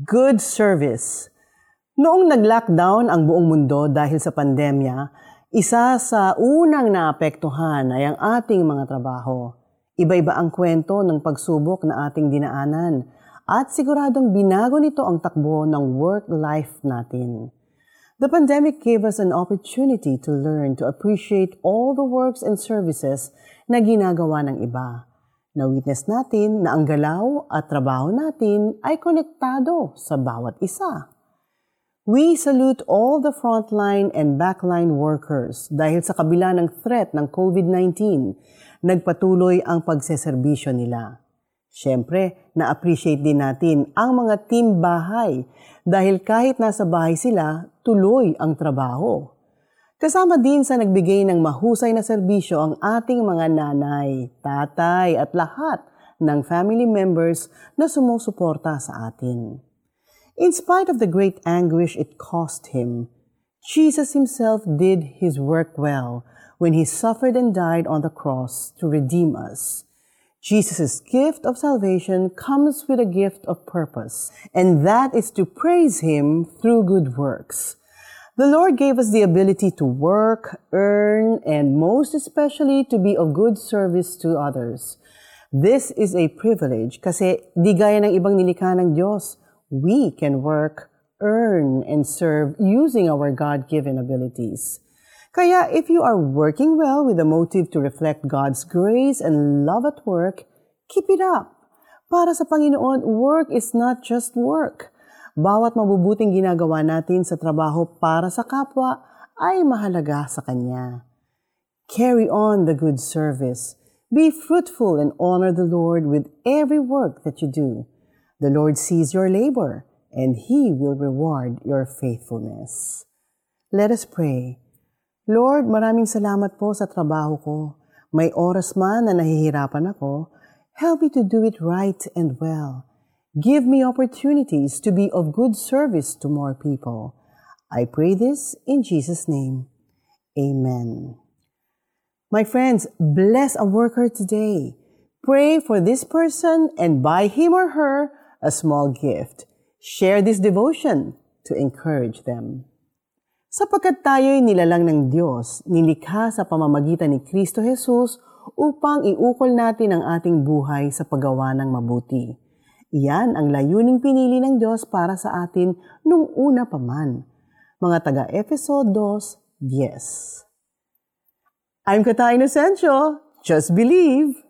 Good service. Noong nag-lockdown ang buong mundo dahil sa pandemya, isa sa unang naapektuhan ay ang ating mga trabaho. Iba-iba ang kwento ng pagsubok na ating dinaanan at siguradong binago nito ang takbo ng work-life natin. The pandemic gave us an opportunity to learn to appreciate all the works and services na ginagawa ng iba na-witness natin na ang galaw at trabaho natin ay konektado sa bawat isa. We salute all the frontline and backline workers dahil sa kabila ng threat ng COVID-19, nagpatuloy ang pagseserbisyo nila. Siyempre, na-appreciate din natin ang mga team bahay dahil kahit nasa bahay sila, tuloy ang trabaho. Kasama din sa nagbigay ng mahusay na serbisyo ang ating mga nanay, tatay at lahat ng family members na sumusuporta sa atin. In spite of the great anguish it cost him, Jesus himself did his work well when he suffered and died on the cross to redeem us. Jesus' gift of salvation comes with a gift of purpose, and that is to praise him through good works. The Lord gave us the ability to work, earn, and most especially to be of good service to others. This is a privilege kasi di gaya ng ibang nilikha ng Diyos, we can work, earn, and serve using our God-given abilities. Kaya if you are working well with a motive to reflect God's grace and love at work, keep it up. Para sa Panginoon, work is not just work. Bawat mabubuting ginagawa natin sa trabaho para sa kapwa ay mahalaga sa Kanya. Carry on the good service. Be fruitful and honor the Lord with every work that you do. The Lord sees your labor, and He will reward your faithfulness. Let us pray. Lord, maraming salamat po sa trabaho ko. May oras man na nahihirapan ako, help me to do it right and well. Give me opportunities to be of good service to more people. I pray this in Jesus' name. Amen. My friends, bless a worker today. Pray for this person and buy him or her a small gift. Share this devotion to encourage them. Sapagkat tayo'y nilalang ng Diyos, nilikha sa pamamagitan ni Kristo Jesus upang iukol natin ang ating buhay sa paggawa ng mabuti. Iyan ang layuning pinili ng Diyos para sa atin nung una pa man. Mga taga-Efeso 2.10 I'm Kata Inocencio. Just believe!